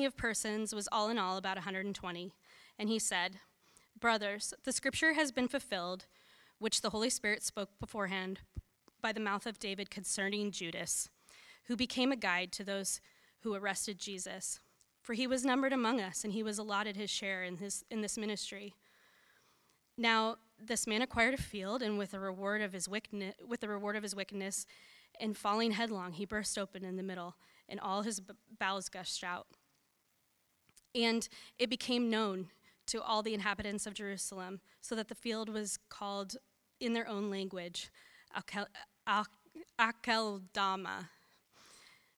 company of persons was all in all about 120. And he said, Brothers, the scripture has been fulfilled, which the Holy Spirit spoke beforehand by the mouth of David concerning Judas, who became a guide to those who arrested Jesus. For he was numbered among us, and he was allotted his share in, his, in this ministry. Now, this man acquired a field, and with the reward of his wickedness, with the reward of his wickedness, and falling headlong, he burst open in the middle, and all his bowels gushed out. And it became known to all the inhabitants of Jerusalem, so that the field was called in their own language Akeldama,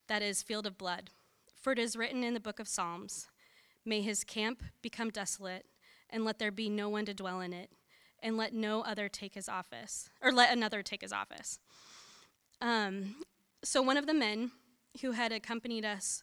that is, field of blood. For it is written in the book of Psalms May his camp become desolate, and let there be no one to dwell in it, and let no other take his office, or let another take his office. Um, so one of the men who had accompanied us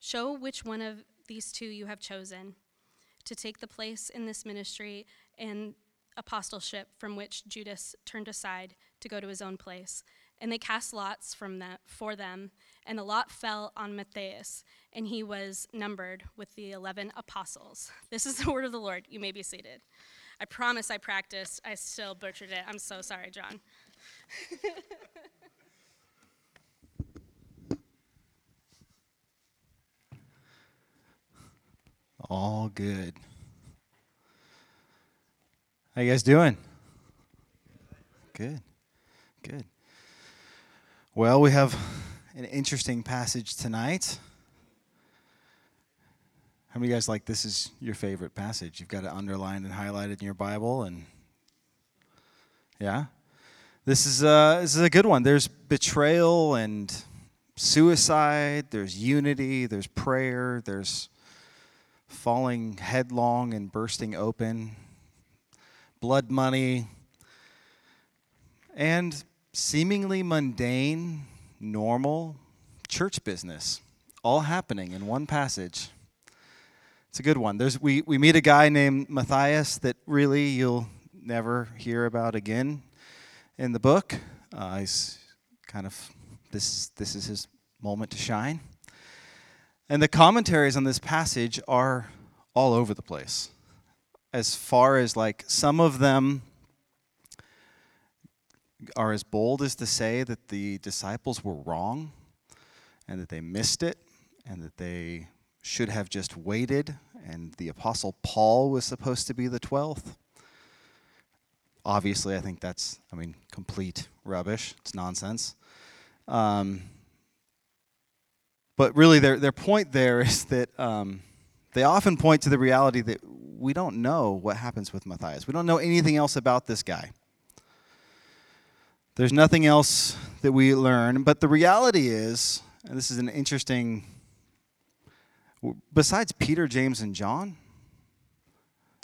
show which one of these two you have chosen to take the place in this ministry and apostleship from which Judas turned aside to go to his own place. And they cast lots from that for them, and the lot fell on Matthias, and he was numbered with the 11 apostles. This is the word of the Lord. You may be seated. I promise I practiced. I still butchered it. I'm so sorry, John. All good. How you guys doing? Good. Good. Well, we have an interesting passage tonight. How many of you guys like this is your favorite passage? You've got it underlined and highlighted in your Bible and yeah? This is uh this is a good one. There's betrayal and suicide, there's unity, there's prayer, there's falling headlong and bursting open, blood money, and seemingly mundane, normal church business all happening in one passage. It's a good one. There's, we, we meet a guy named Matthias that really you'll never hear about again in the book. Uh, he's kind of, this, this is his moment to shine. And the commentaries on this passage are all over the place. As far as like some of them are as bold as to say that the disciples were wrong and that they missed it and that they should have just waited, and the Apostle Paul was supposed to be the 12th. Obviously, I think that's, I mean, complete rubbish. It's nonsense. Um, but really, their, their point there is that um, they often point to the reality that we don't know what happens with Matthias. We don't know anything else about this guy. There's nothing else that we learn. But the reality is, and this is an interesting besides Peter, James, and John,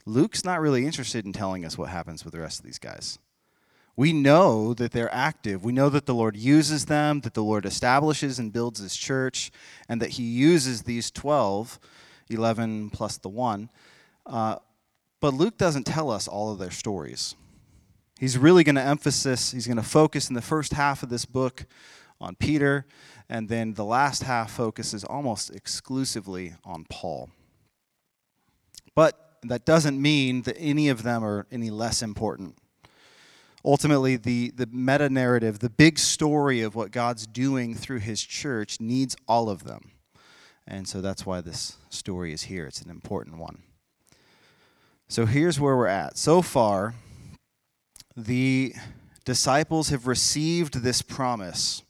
Luke's not really interested in telling us what happens with the rest of these guys. We know that they're active. We know that the Lord uses them, that the Lord establishes and builds his church, and that he uses these 12, 11 plus the one. Uh, but Luke doesn't tell us all of their stories. He's really going to emphasize, he's going to focus in the first half of this book on Peter and then the last half focuses almost exclusively on Paul. But that doesn't mean that any of them are any less important. Ultimately, the, the meta narrative, the big story of what God's doing through his church, needs all of them. And so that's why this story is here. It's an important one. So here's where we're at. So far, the disciples have received this promise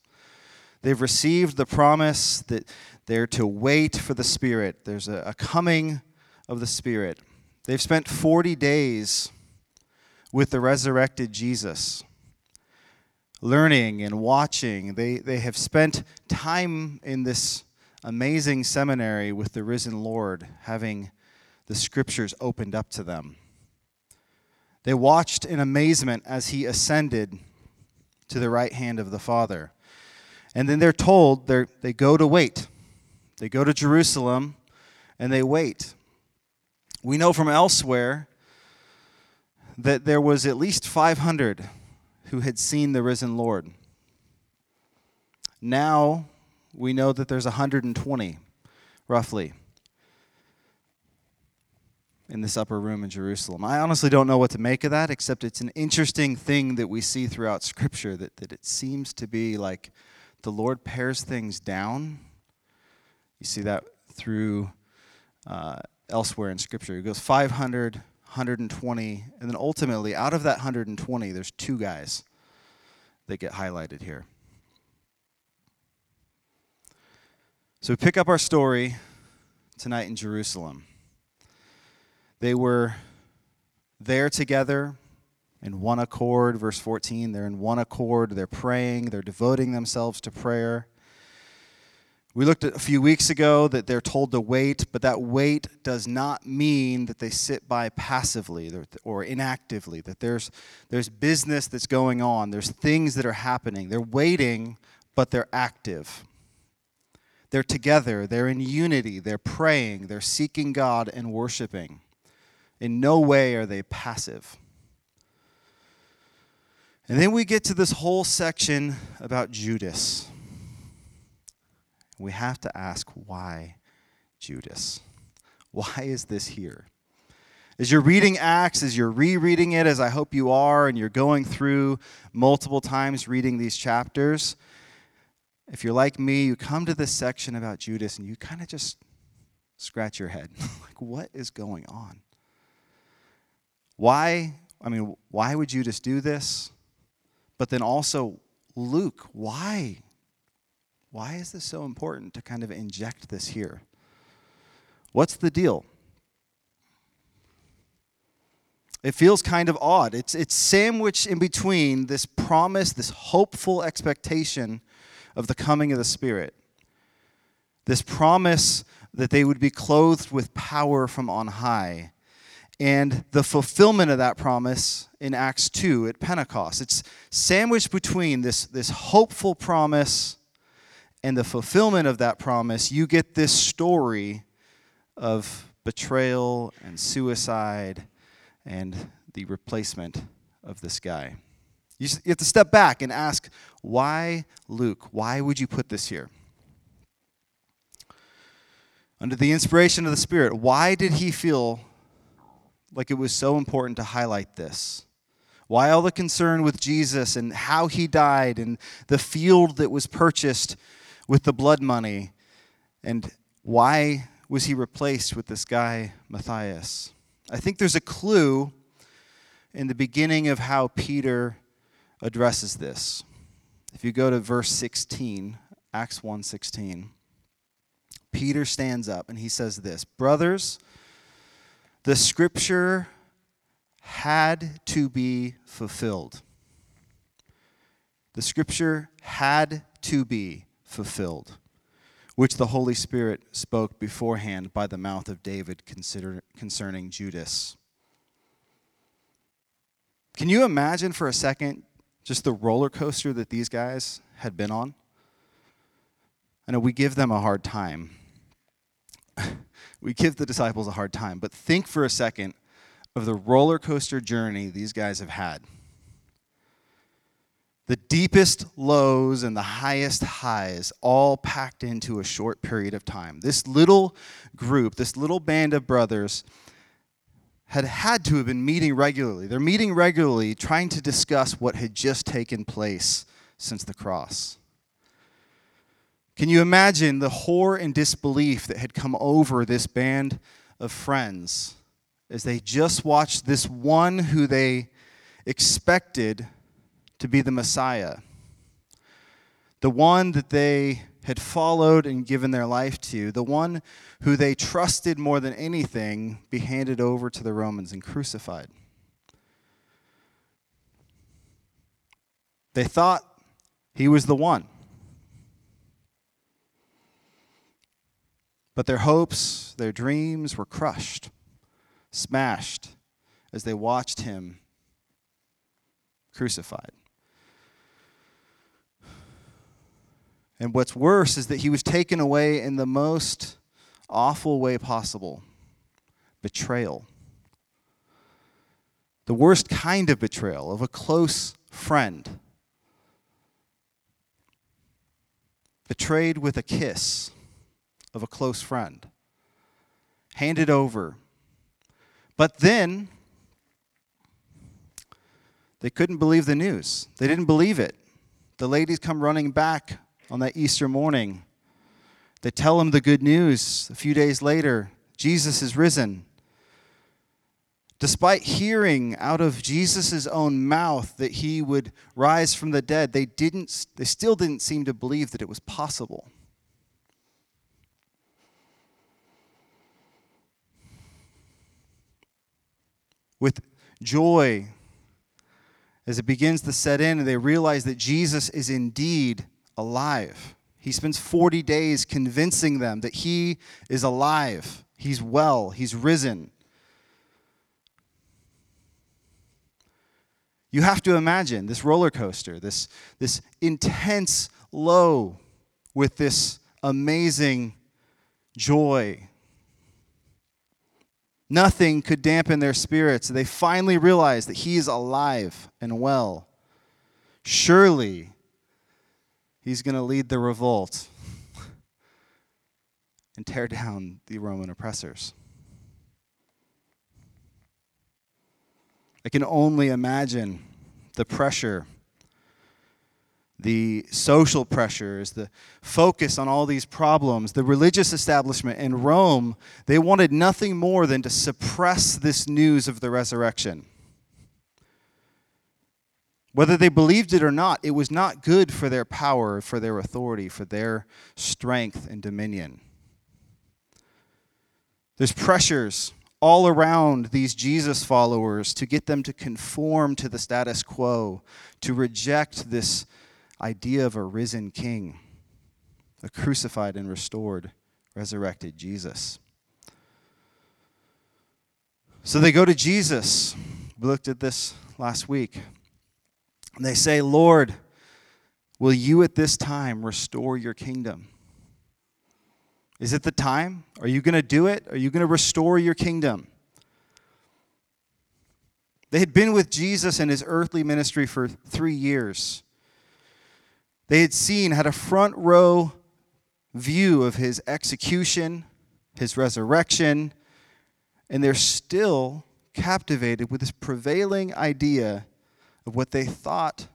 They've received the promise that they're to wait for the Spirit. There's a, a coming of the Spirit. They've spent 40 days with the resurrected Jesus, learning and watching. They, they have spent time in this amazing seminary with the risen Lord, having the scriptures opened up to them. They watched in amazement as he ascended to the right hand of the Father. And then they're told they they go to wait. They go to Jerusalem and they wait. We know from elsewhere that there was at least 500 who had seen the risen Lord. Now we know that there's 120, roughly, in this upper room in Jerusalem. I honestly don't know what to make of that, except it's an interesting thing that we see throughout Scripture that, that it seems to be like the Lord pares things down. You see that through uh, elsewhere in Scripture. It goes 500, 120, and then ultimately, out of that 120, there's two guys that get highlighted here. So we pick up our story tonight in Jerusalem. They were there together in one accord. Verse 14, they're in one accord. They're praying, they're devoting themselves to prayer. We looked at a few weeks ago that they're told to wait, but that wait does not mean that they sit by passively or inactively, that there's, there's business that's going on, there's things that are happening. They're waiting, but they're active. They're together, they're in unity, they're praying, they're seeking God and worshiping. In no way are they passive. And then we get to this whole section about Judas. We have to ask why Judas? Why is this here? As you're reading Acts, as you're rereading it, as I hope you are, and you're going through multiple times reading these chapters, if you're like me, you come to this section about Judas and you kind of just scratch your head. like, what is going on? Why? I mean, why would Judas do this? But then also, Luke, why? Why is this so important to kind of inject this here? What's the deal? It feels kind of odd. It's, it's sandwiched in between this promise, this hopeful expectation of the coming of the Spirit, this promise that they would be clothed with power from on high, and the fulfillment of that promise in Acts 2 at Pentecost. It's sandwiched between this, this hopeful promise and the fulfillment of that promise. You get this story of betrayal and suicide and the replacement of this guy. You have to step back and ask, why Luke? Why would you put this here? Under the inspiration of the Spirit, why did he feel like it was so important to highlight this? Why all the concern with Jesus and how he died and the field that was purchased with the blood money? And why was he replaced with this guy, Matthias? I think there's a clue in the beginning of how Peter addresses this. If you go to verse 16, Acts 1:16, Peter stands up and he says this, "Brothers, the scripture had to be fulfilled. The scripture had to be fulfilled, which the Holy Spirit spoke beforehand by the mouth of David concerning Judas. Can you imagine for a second just the roller coaster that these guys had been on? I know we give them a hard time we give the disciples a hard time. But think for a second of the roller coaster journey these guys have had. The deepest lows and the highest highs, all packed into a short period of time. This little group, this little band of brothers, had had to have been meeting regularly. They're meeting regularly, trying to discuss what had just taken place since the cross. Can you imagine the horror and disbelief that had come over this band of friends as they just watched this one who they expected to be the Messiah? The one that they had followed and given their life to, the one who they trusted more than anything, be handed over to the Romans and crucified. They thought he was the one. But their hopes, their dreams were crushed, smashed as they watched him crucified. And what's worse is that he was taken away in the most awful way possible betrayal. The worst kind of betrayal of a close friend. Betrayed with a kiss of a close friend. Handed over. But then they couldn't believe the news. They didn't believe it. The ladies come running back on that Easter morning. They tell him the good news a few days later Jesus is risen. Despite hearing out of Jesus' own mouth that he would rise from the dead, they, didn't, they still didn't seem to believe that it was possible. With joy, as it begins to set in, they realize that Jesus is indeed alive. He spends 40 days convincing them that he is alive, he's well, he's risen. You have to imagine this roller coaster, this, this intense low with this amazing joy. Nothing could dampen their spirits. They finally realize that he is alive and well. Surely he's going to lead the revolt and tear down the Roman oppressors. I can only imagine the pressure, the social pressures, the focus on all these problems. The religious establishment in Rome, they wanted nothing more than to suppress this news of the resurrection. Whether they believed it or not, it was not good for their power, for their authority, for their strength and dominion. There's pressures all around these Jesus followers to get them to conform to the status quo, to reject this idea of a risen king, a crucified and restored, resurrected Jesus. So they go to Jesus. We looked at this last week. And they say, Lord, will you at this time restore your kingdom? Is it the time? Are you going to do it? Are you going to restore your kingdom? They had been with Jesus in his earthly ministry for three years. They had seen, had a front row view of his execution, his resurrection, and they're still captivated with this prevailing idea of what they thought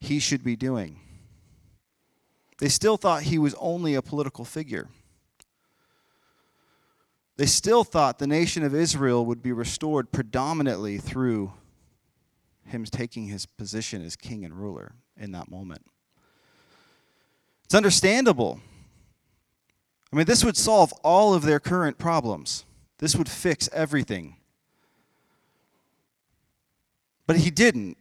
he should be doing. They still thought he was only a political figure. They still thought the nation of Israel would be restored predominantly through him taking his position as king and ruler in that moment. It's understandable. I mean, this would solve all of their current problems, this would fix everything. But he didn't.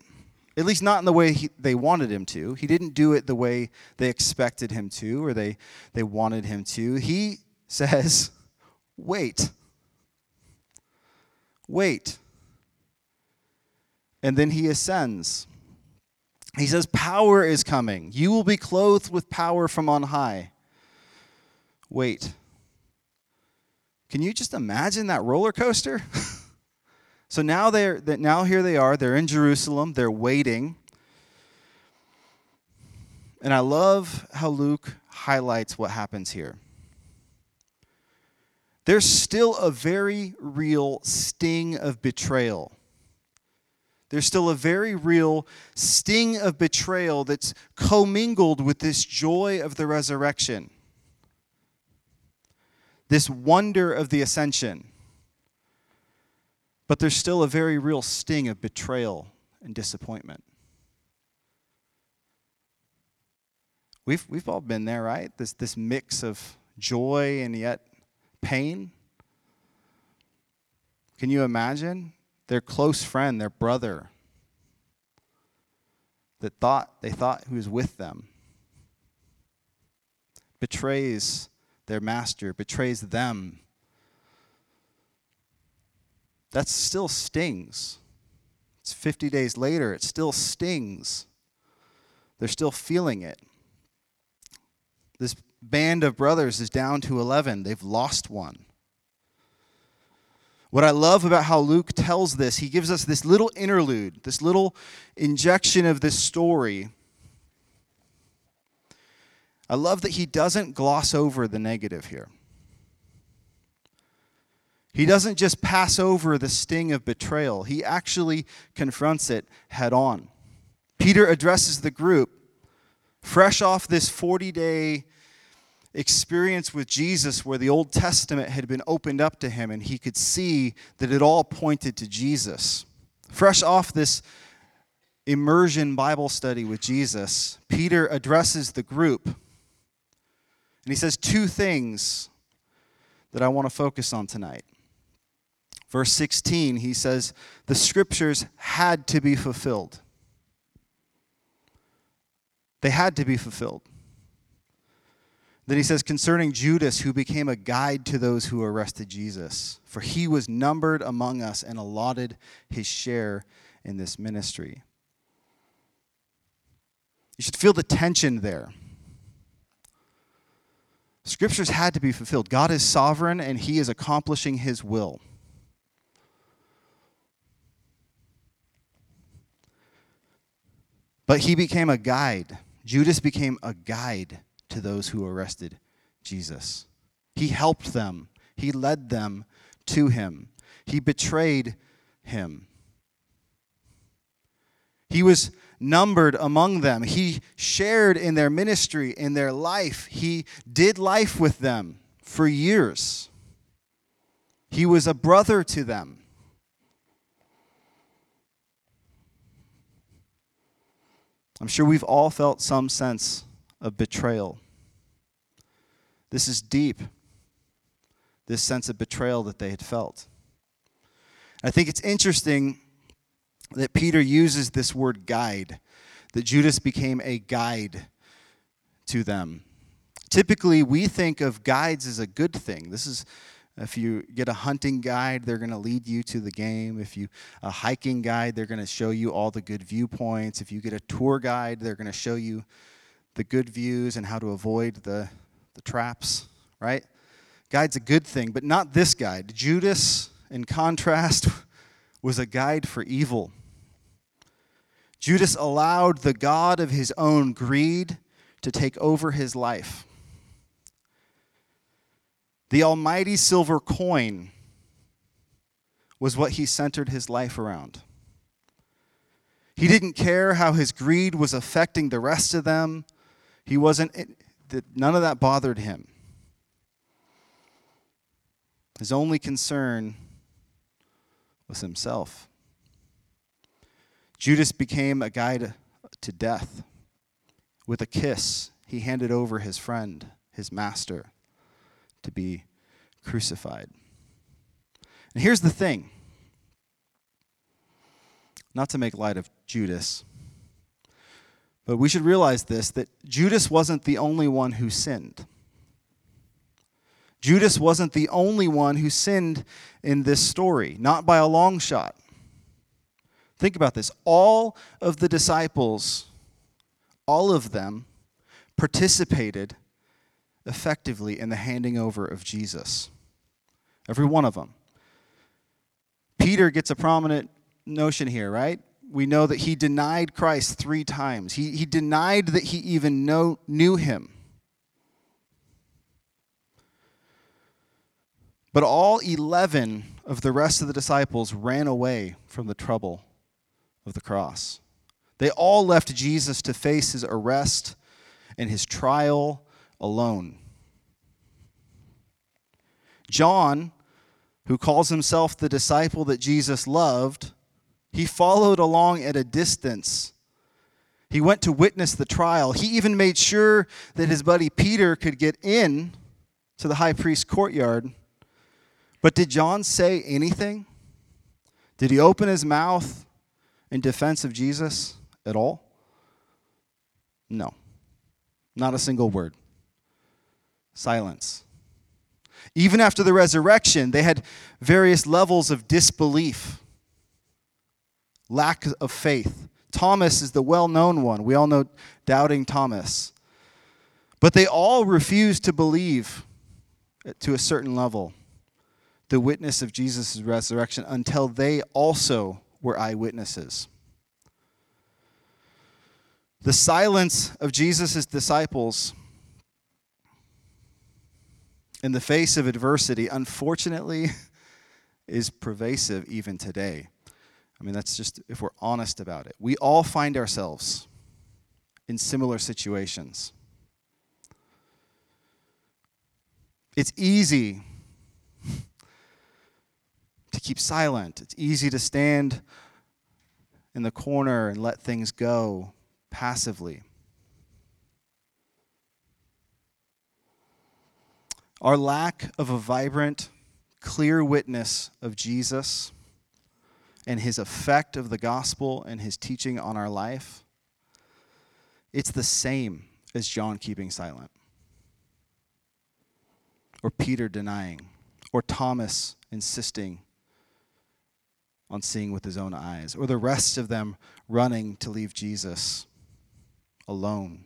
At least not in the way he, they wanted him to. He didn't do it the way they expected him to or they, they wanted him to. He says, wait. Wait. And then he ascends. He says, Power is coming. You will be clothed with power from on high. Wait. Can you just imagine that roller coaster? So now they're now here they are, they're in Jerusalem, they're waiting. And I love how Luke highlights what happens here. There's still a very real sting of betrayal. There's still a very real sting of betrayal that's commingled with this joy of the resurrection, this wonder of the ascension. But there's still a very real sting of betrayal and disappointment. We've, we've all been there, right? This, this mix of joy and yet pain. Can you imagine? Their close friend, their brother, that thought they thought who was with them, betrays their master, betrays them. That still stings. It's 50 days later, it still stings. They're still feeling it. This band of brothers is down to 11. They've lost one. What I love about how Luke tells this, he gives us this little interlude, this little injection of this story. I love that he doesn't gloss over the negative here. He doesn't just pass over the sting of betrayal, he actually confronts it head on. Peter addresses the group fresh off this 40 day experience with Jesus where the Old Testament had been opened up to him and he could see that it all pointed to Jesus. Fresh off this immersion Bible study with Jesus, Peter addresses the group and he says two things that I want to focus on tonight. Verse 16, he says, The scriptures had to be fulfilled. They had to be fulfilled. Then he says, concerning Judas, who became a guide to those who arrested Jesus, for he was numbered among us and allotted his share in this ministry. You should feel the tension there. Scriptures had to be fulfilled. God is sovereign and he is accomplishing his will. But he became a guide. Judas became a guide to those who arrested Jesus. He helped them, he led them to him, he betrayed him. He was numbered among them. He shared in their ministry, in their life. He did life with them for years. He was a brother to them. I'm sure we've all felt some sense of betrayal. This is deep, this sense of betrayal that they had felt. I think it's interesting that Peter uses this word guide, that Judas became a guide to them. Typically, we think of guides as a good thing. This is if you get a hunting guide, they're going to lead you to the game. If you a hiking guide, they're going to show you all the good viewpoints. If you get a tour guide, they're going to show you the good views and how to avoid the, the traps, right? Guide's a good thing, but not this guide. Judas, in contrast, was a guide for evil. Judas allowed the God of his own greed to take over his life. The almighty silver coin was what he centered his life around. He didn't care how his greed was affecting the rest of them. He wasn't, none of that bothered him. His only concern was himself. Judas became a guide to death. With a kiss, he handed over his friend, his master to be crucified. And here's the thing not to make light of Judas, but we should realize this that Judas wasn't the only one who sinned. Judas wasn't the only one who sinned in this story, not by a long shot. Think about this. All of the disciples, all of them, participated effectively in the handing over of Jesus. Every one of them. Peter gets a prominent notion here, right? We know that he denied Christ three times. He, he denied that he even know, knew him. But all 11 of the rest of the disciples ran away from the trouble of the cross. They all left Jesus to face his arrest and his trial alone. John, who calls himself the disciple that Jesus loved, he followed along at a distance. He went to witness the trial. He even made sure that his buddy Peter could get in to the high priest's courtyard. But did John say anything? Did he open his mouth in defense of Jesus at all? No. Not a single word silence. Even after the resurrection, they had various levels of disbelief, lack of faith. Thomas is the well known one. We all know doubting Thomas. But they all refused to believe to a certain level the witness of Jesus' resurrection until they also were eyewitnesses. The silence of Jesus' disciples in the face of adversity, unfortunately, is pervasive even today. I mean, that's just if we're honest about it. We all find ourselves in similar situations. It's easy to keep silent, it's easy to stand in the corner and let things go passively. Our lack of a vibrant, clear witness of Jesus and his effect of the gospel and his teaching on our life, it's the same as John keeping silent, or Peter denying, or Thomas insisting on seeing with his own eyes, or the rest of them running to leave Jesus alone.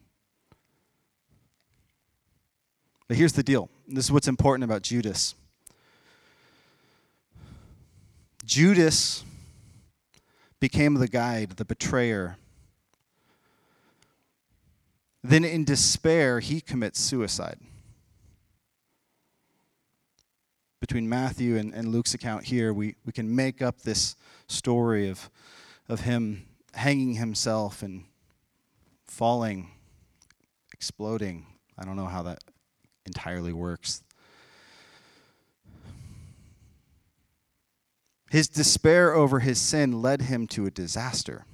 But here's the deal this is what's important about Judas. Judas became the guide, the betrayer. Then, in despair, he commits suicide. Between Matthew and, and Luke's account here, we, we can make up this story of, of him hanging himself and falling, exploding. I don't know how that entirely works. His despair over his sin led him to a disaster.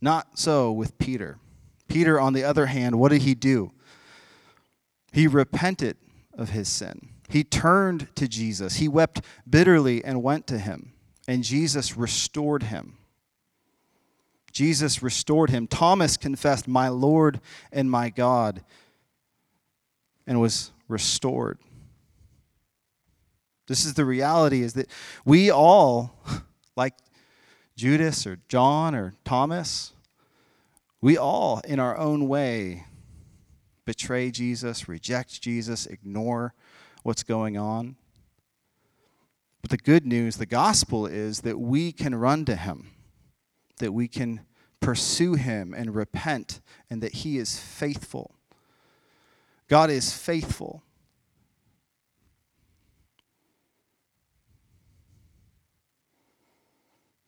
Not so with Peter. Peter, on the other hand, what did he do? He repented of his sin. He turned to Jesus. He wept bitterly and went to him, and Jesus restored him. Jesus restored him. Thomas confessed, My Lord and my God, and was restored. This is the reality is that we all, like Judas or John or Thomas, we all, in our own way, betray Jesus, reject Jesus, ignore what's going on. But the good news, the gospel, is that we can run to him, that we can pursue him and repent, and that he is faithful. God is faithful.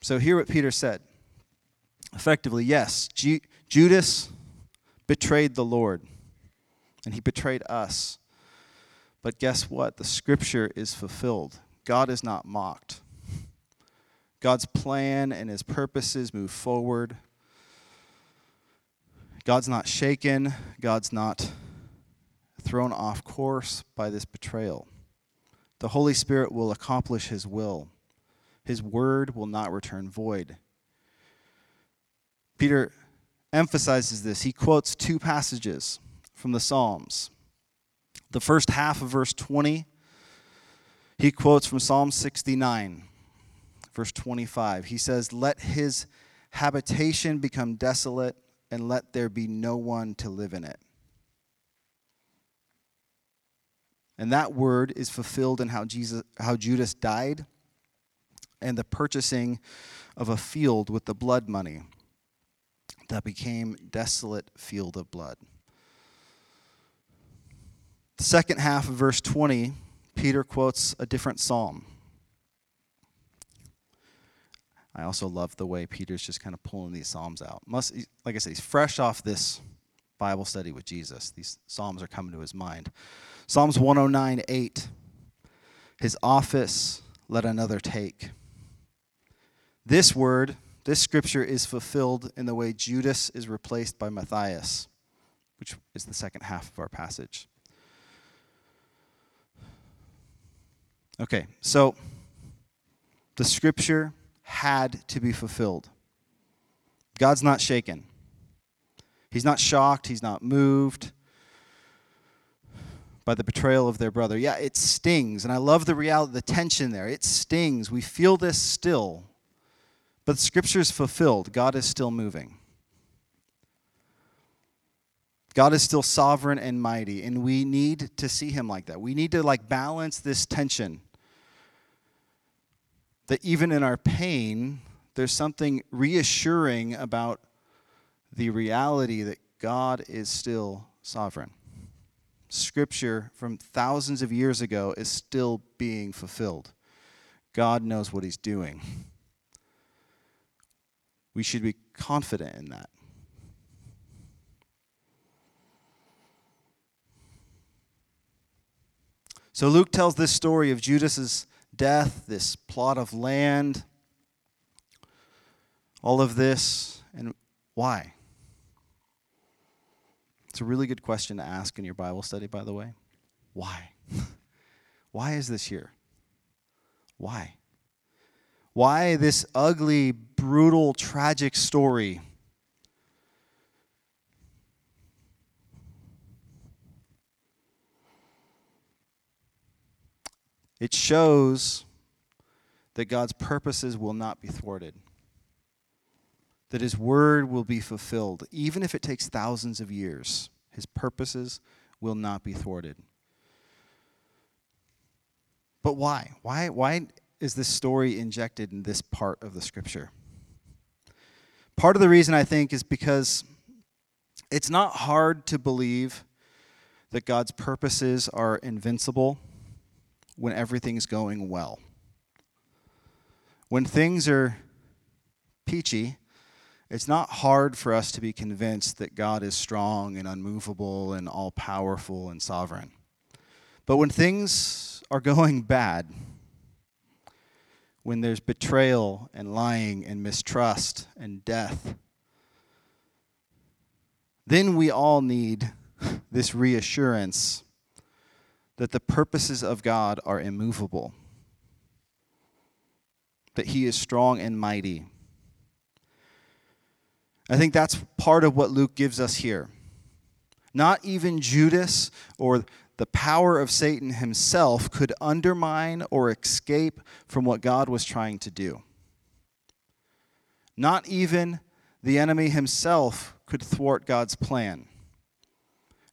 So, hear what Peter said. Effectively, yes, Judas betrayed the Lord, and he betrayed us. But guess what? The scripture is fulfilled. God is not mocked. God's plan and his purposes move forward. God's not shaken. God's not thrown off course by this betrayal. The Holy Spirit will accomplish his will. His word will not return void. Peter emphasizes this. He quotes two passages from the Psalms. The first half of verse 20, he quotes from Psalm 69, verse 25. He says, Let his habitation become desolate, and let there be no one to live in it. And that word is fulfilled in how Jesus how Judas died and the purchasing of a field with the blood money that became desolate field of blood. The second half of verse 20, Peter quotes a different psalm. I also love the way Peter's just kind of pulling these psalms out. Must like I said, he's fresh off this Bible study with Jesus. These psalms are coming to his mind. Psalms 109, 8. His office let another take. This word, this scripture is fulfilled in the way Judas is replaced by Matthias, which is the second half of our passage. Okay, so the scripture had to be fulfilled. God's not shaken. He's not shocked, he's not moved by the betrayal of their brother. Yeah, it stings. And I love the reality, the tension there. It stings. We feel this still. But scripture is fulfilled. God is still moving. God is still sovereign and mighty, and we need to see him like that. We need to like balance this tension. That even in our pain, there's something reassuring about the reality that God is still sovereign. Scripture from thousands of years ago is still being fulfilled. God knows what he's doing. We should be confident in that. So Luke tells this story of Judas's death, this plot of land, all of this, and why? It's a really good question to ask in your Bible study, by the way. Why? Why is this here? Why? Why this ugly, brutal, tragic story? It shows that God's purposes will not be thwarted, that His word will be fulfilled. Even if it takes thousands of years, His purposes will not be thwarted. But why? Why, why is this story injected in this part of the scripture? Part of the reason I think is because it's not hard to believe that God's purposes are invincible when everything's going well. When things are peachy, it's not hard for us to be convinced that God is strong and unmovable and all powerful and sovereign. But when things are going bad, when there's betrayal and lying and mistrust and death, then we all need this reassurance that the purposes of God are immovable, that He is strong and mighty. I think that's part of what Luke gives us here. Not even Judas or the power of Satan himself could undermine or escape from what God was trying to do. Not even the enemy himself could thwart God's plan.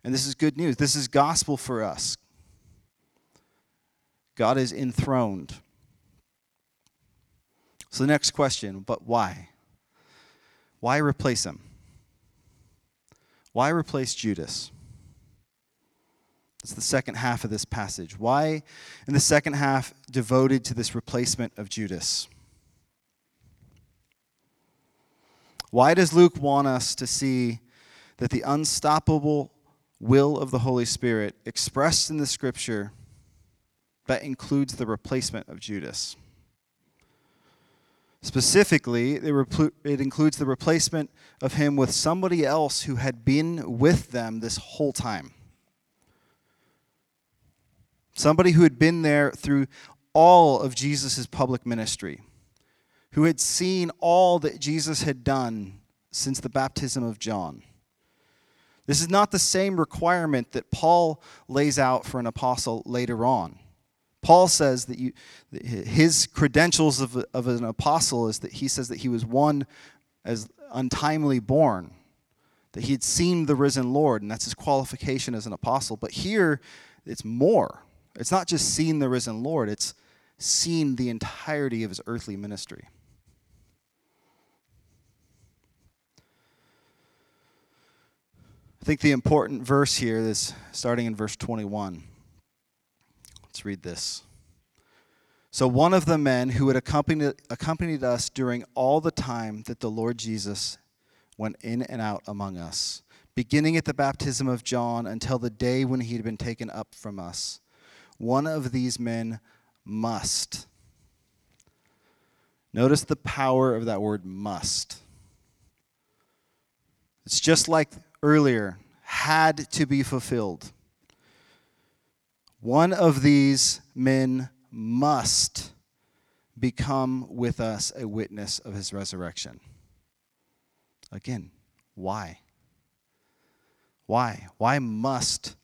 And this is good news. This is gospel for us. God is enthroned. So the next question, but why? Why replace him? Why replace Judas? It's the second half of this passage. Why, in the second half, devoted to this replacement of Judas? Why does Luke want us to see that the unstoppable will of the Holy Spirit expressed in the scripture that includes the replacement of Judas. Specifically, it includes the replacement of him with somebody else who had been with them this whole time. Somebody who had been there through all of Jesus' public ministry, who had seen all that Jesus had done since the baptism of John. This is not the same requirement that Paul lays out for an apostle later on. Paul says that you, his credentials of, of an apostle is that he says that he was one as untimely born, that he had seen the risen Lord, and that's his qualification as an apostle. But here, it's more. It's not just seen the risen Lord, it's seen the entirety of his earthly ministry. I think the important verse here is starting in verse 21. Let's read this. So, one of the men who had accompanied, accompanied us during all the time that the Lord Jesus went in and out among us, beginning at the baptism of John until the day when he had been taken up from us, one of these men must. Notice the power of that word must. It's just like earlier, had to be fulfilled. One of these men must become with us a witness of his resurrection. Again, why? Why? Why must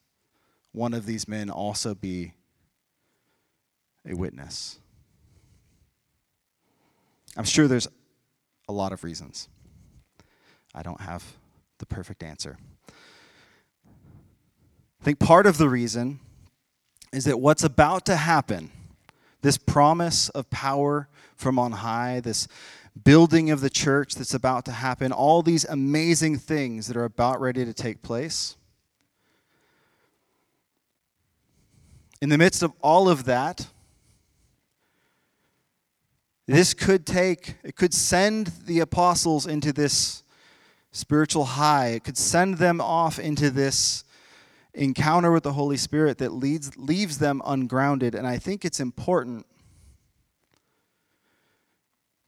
one of these men also be a witness? I'm sure there's a lot of reasons. I don't have the perfect answer. I think part of the reason is that what's about to happen, this promise of power from on high, this building of the church that's about to happen, all these amazing things that are about ready to take place. In the midst of all of that, this could take, it could send the apostles into this spiritual high. It could send them off into this encounter with the Holy Spirit that leads, leaves them ungrounded. And I think it's important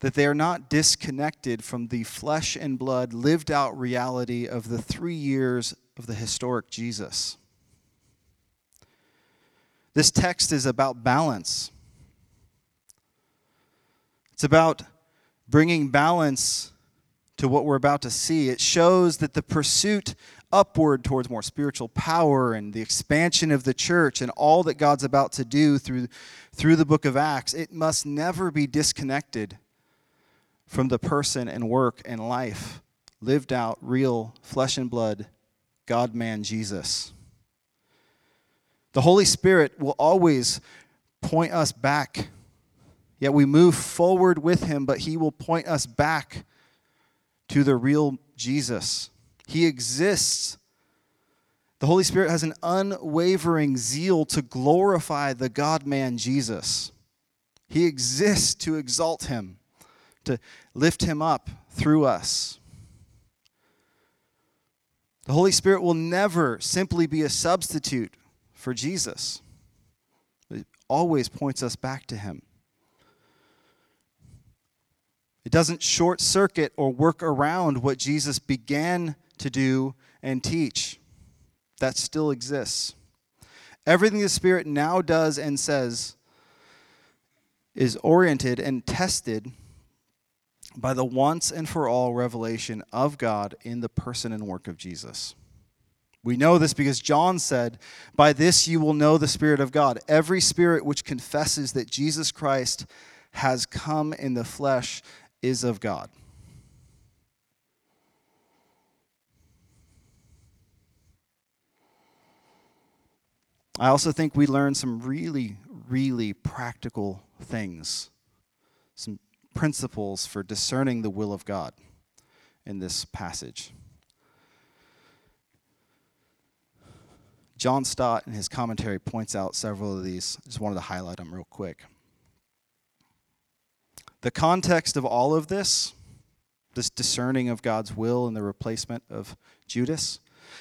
that they are not disconnected from the flesh and blood, lived out reality of the three years of the historic Jesus. This text is about balance. It's about bringing balance to what we're about to see. It shows that the pursuit upward towards more spiritual power and the expansion of the church and all that God's about to do through, through the book of Acts, it must never be disconnected from the person and work and life lived out, real, flesh and blood, God man Jesus. The Holy Spirit will always point us back Yet we move forward with him, but he will point us back to the real Jesus. He exists. The Holy Spirit has an unwavering zeal to glorify the God man Jesus. He exists to exalt him, to lift him up through us. The Holy Spirit will never simply be a substitute for Jesus, it always points us back to him. It doesn't short circuit or work around what Jesus began to do and teach. That still exists. Everything the Spirit now does and says is oriented and tested by the once and for all revelation of God in the person and work of Jesus. We know this because John said, By this you will know the Spirit of God. Every spirit which confesses that Jesus Christ has come in the flesh is of God. I also think we learn some really, really practical things, some principles for discerning the will of God in this passage. John Stott, in his commentary, points out several of these. I just wanted to highlight them real quick. The context of all of this, this discerning of God's will and the replacement of Judas,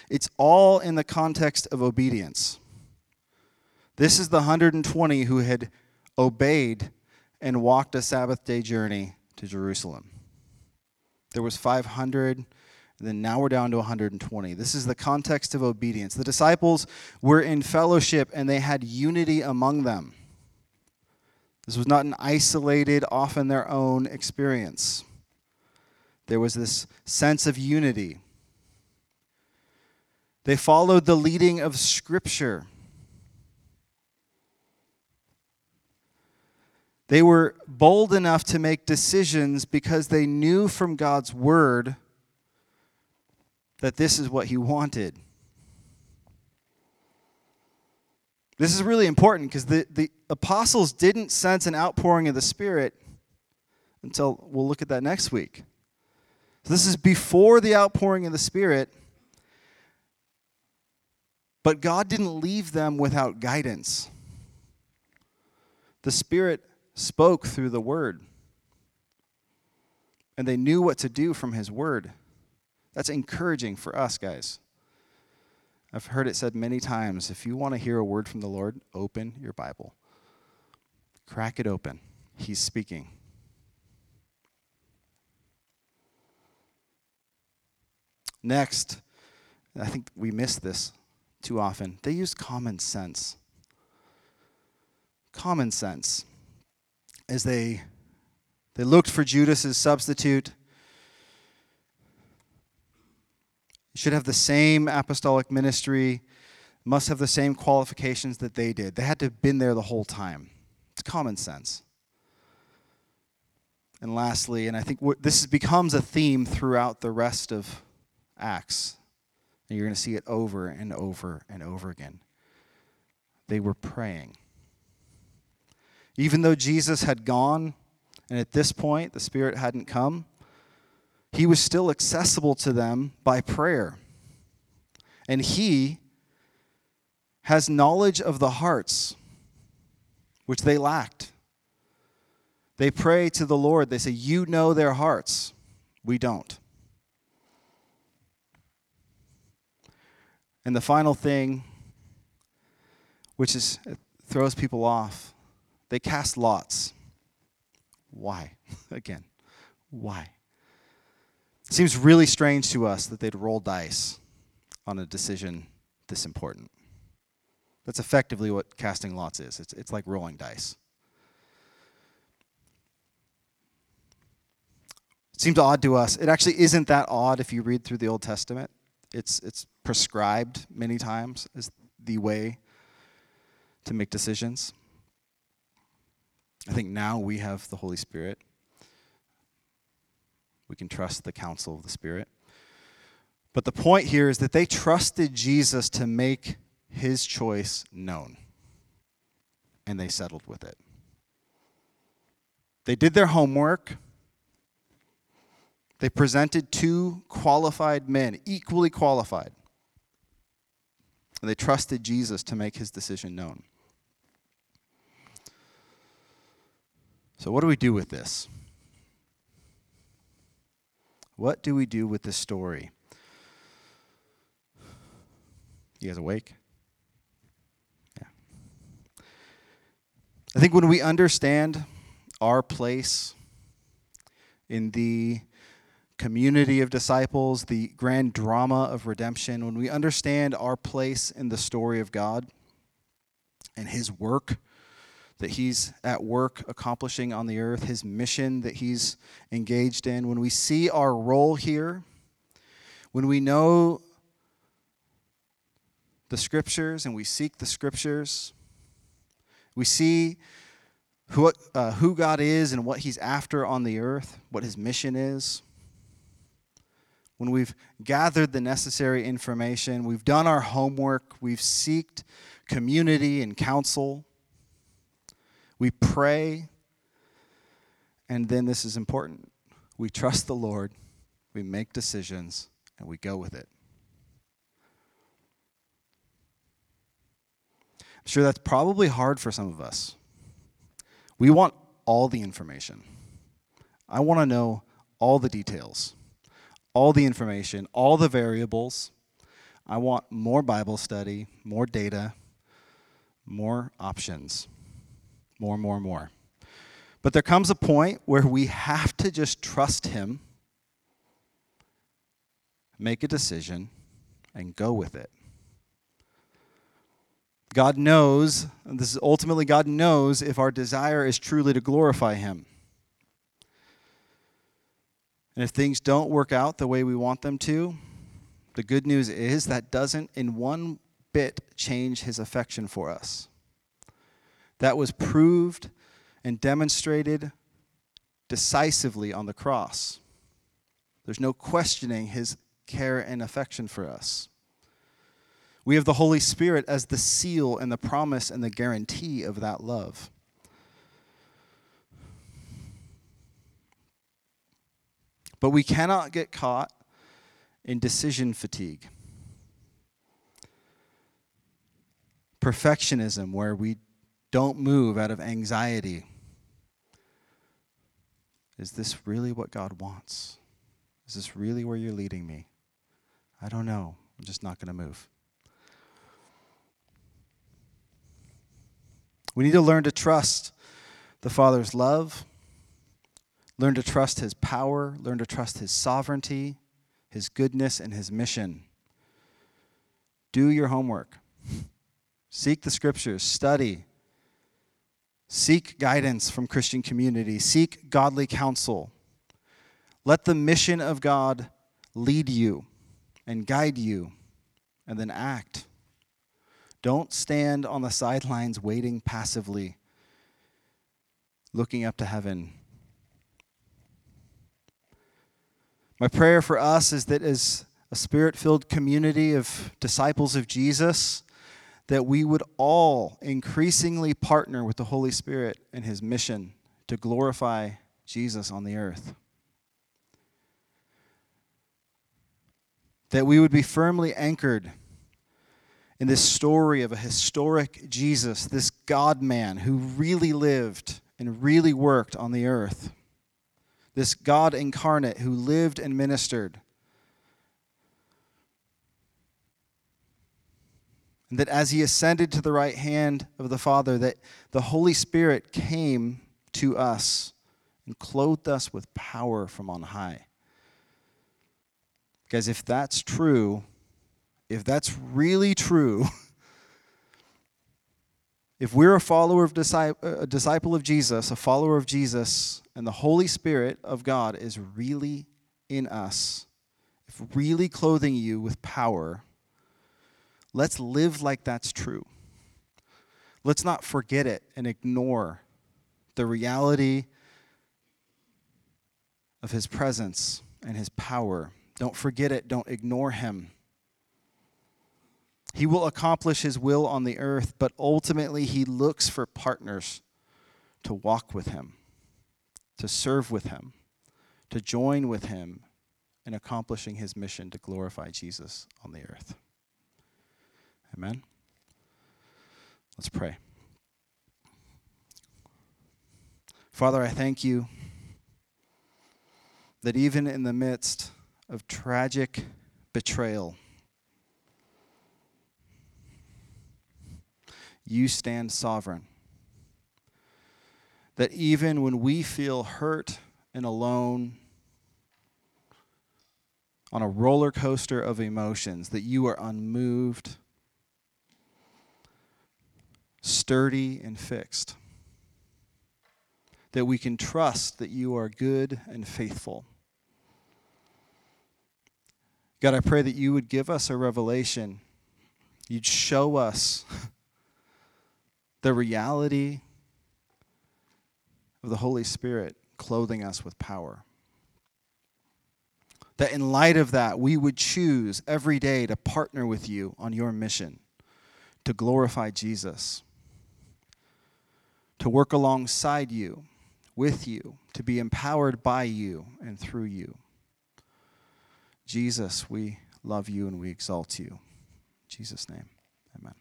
it's all in the context of obedience. This is the 120 who had obeyed and walked a Sabbath day journey to Jerusalem. There was 500, and then now we're down to 120. This is the context of obedience. The disciples were in fellowship and they had unity among them. This was not an isolated, often their own experience. There was this sense of unity. They followed the leading of Scripture. They were bold enough to make decisions because they knew from God's Word that this is what He wanted. This is really important because the, the apostles didn't sense an outpouring of the Spirit until we'll look at that next week. So this is before the outpouring of the Spirit, but God didn't leave them without guidance. The Spirit spoke through the Word, and they knew what to do from His Word. That's encouraging for us, guys. I've heard it said many times if you want to hear a word from the Lord, open your Bible. Crack it open. He's speaking. Next, I think we miss this too often. They use common sense. Common sense. As they they looked for Judas's substitute, should have the same apostolic ministry must have the same qualifications that they did. They had to have been there the whole time. It's common sense. And lastly, and I think this becomes a theme throughout the rest of Acts, and you're going to see it over and over and over again. They were praying. Even though Jesus had gone, and at this point the Spirit hadn't come, he was still accessible to them by prayer. And he has knowledge of the hearts, which they lacked. They pray to the Lord. They say, You know their hearts. We don't. And the final thing, which is throws people off, they cast lots. Why? Again, why? It seems really strange to us that they'd roll dice on a decision this important. That's effectively what casting lots is. It's, it's like rolling dice. It seems odd to us. It actually isn't that odd if you read through the Old Testament. It's, it's prescribed many times as the way to make decisions. I think now we have the Holy Spirit. We can trust the counsel of the Spirit. But the point here is that they trusted Jesus to make his choice known. And they settled with it. They did their homework. They presented two qualified men, equally qualified. And they trusted Jesus to make his decision known. So, what do we do with this? What do we do with this story? You guys awake? Yeah. I think when we understand our place in the community of disciples, the grand drama of redemption, when we understand our place in the story of God and His work that He's at work accomplishing on the earth, His mission that He's engaged in, when we see our role here, when we know the scriptures and we seek the scriptures, we see who, uh, who God is and what He's after on the earth, what His mission is. When we've gathered the necessary information, we've done our homework, we've sought community and counsel, we pray, and then this is important we trust the Lord, we make decisions, and we go with it. I'm sure that's probably hard for some of us. We want all the information. I want to know all the details, all the information, all the variables. I want more Bible study, more data, more options, more, more, more. But there comes a point where we have to just trust Him, make a decision, and go with it. God knows, and this is ultimately God knows if our desire is truly to glorify Him. And if things don't work out the way we want them to, the good news is that doesn't in one bit change His affection for us. That was proved and demonstrated decisively on the cross. There's no questioning His care and affection for us. We have the Holy Spirit as the seal and the promise and the guarantee of that love. But we cannot get caught in decision fatigue. Perfectionism, where we don't move out of anxiety. Is this really what God wants? Is this really where you're leading me? I don't know. I'm just not going to move. We need to learn to trust the Father's love, learn to trust His power, learn to trust His sovereignty, His goodness, and His mission. Do your homework. Seek the scriptures, study, seek guidance from Christian community, seek godly counsel. Let the mission of God lead you and guide you, and then act. Don't stand on the sidelines waiting passively, looking up to heaven. My prayer for us is that as a spirit filled community of disciples of Jesus, that we would all increasingly partner with the Holy Spirit and his mission to glorify Jesus on the earth. That we would be firmly anchored in this story of a historic Jesus, this God man who really lived and really worked on the earth, this God incarnate who lived and ministered. And that as he ascended to the right hand of the Father, that the Holy Spirit came to us and clothed us with power from on high. Guys, if that's true, if that's really true, if we're a follower of uh, a disciple of Jesus, a follower of Jesus, and the Holy Spirit of God is really in us, if really clothing you with power, let's live like that's true. Let's not forget it and ignore the reality of his presence and his power. Don't forget it, don't ignore him. He will accomplish his will on the earth, but ultimately he looks for partners to walk with him, to serve with him, to join with him in accomplishing his mission to glorify Jesus on the earth. Amen. Let's pray. Father, I thank you that even in the midst of tragic betrayal, you stand sovereign. That even when we feel hurt and alone, on a roller coaster of emotions, that you are unmoved, sturdy, and fixed. That we can trust that you are good and faithful. God, I pray that you would give us a revelation. You'd show us the reality of the Holy Spirit clothing us with power. That in light of that, we would choose every day to partner with you on your mission to glorify Jesus, to work alongside you, with you, to be empowered by you and through you. Jesus, we love you and we exalt you. In Jesus' name, amen.